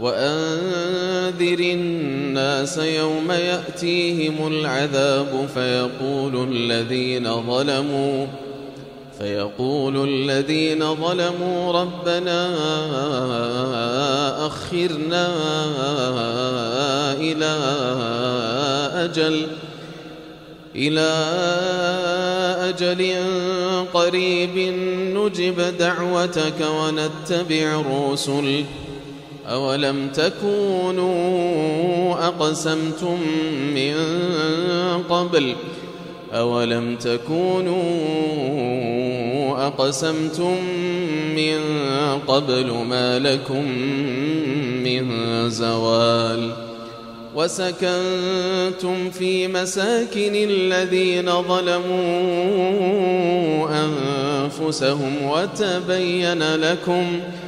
وأنذر الناس يوم يأتيهم العذاب فيقول الذين ظلموا فيقول الذين ظلموا ربنا أخرنا إلى أجل إلى أجل قريب نجب دعوتك ونتبع الرسل أولم تكونوا أقسمتم من قبل أولم تكونوا أقسمتم من قبل ما لكم من زوال وسكنتم في مساكن الذين ظلموا أنفسهم وتبين لكم ۖ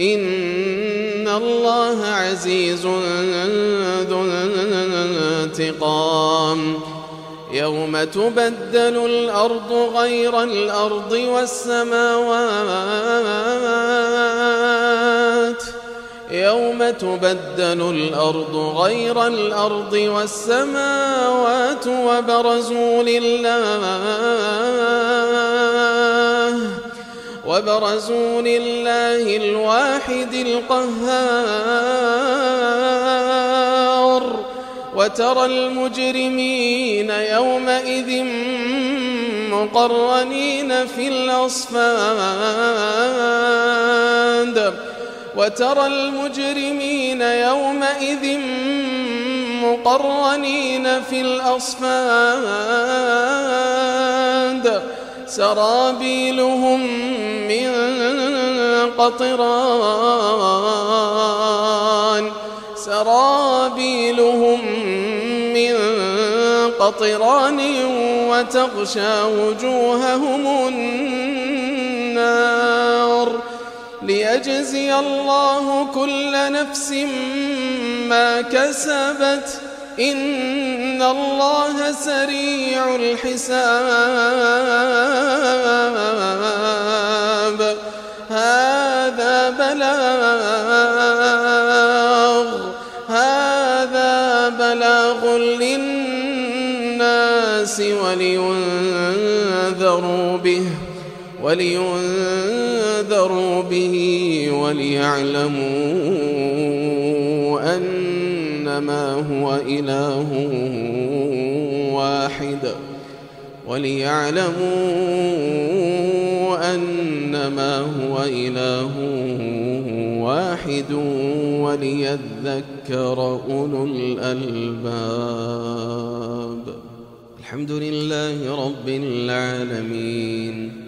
إن الله عزيز ذو انتقام. يوم تبدل الأرض غير الأرض والسماوات. يوم تبدل الأرض غير الأرض والسماوات وبرزوا لله. وبرزوا لله الواحد القهار وترى المجرمين يومئذ مقرنين في الأصفاد وترى المجرمين يومئذ مقرنين في الأصفاد سرابيلهم من قطران. سرابيلهم من قطران وتغشى وجوههم النار. ليجزي الله كل نفس ما كسبت إن الله سريع الحساب. هذا بلاغ. هذا بلاغ للناس ولينذروا به ولينذروا به وليعلموا أن إنما هو إله واحد وليعلموا أنما هو إله واحد وليذكر أولو الألباب. الحمد لله رب العالمين.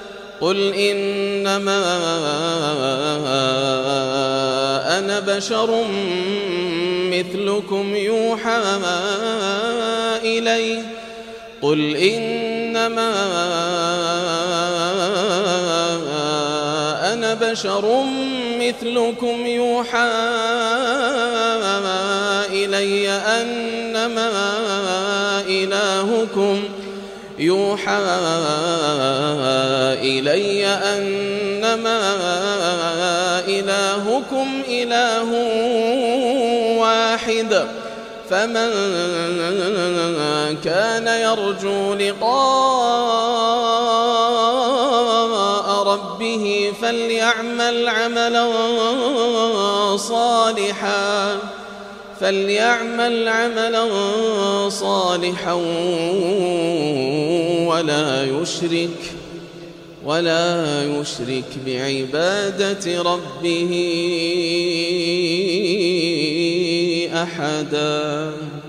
قل إنما أنا بشر مثلكم يوحى إلي قل إنما أنا بشر مثلكم يوحى إلي أنما إلهكم يوحى إلي أنما إلهكم إله واحد فمن كان يرجو لقاء ربه فليعمل عملا صالحا فليعمل عملا صالحا ولا يشرك ولا يشرك بعبادة ربه أحداً.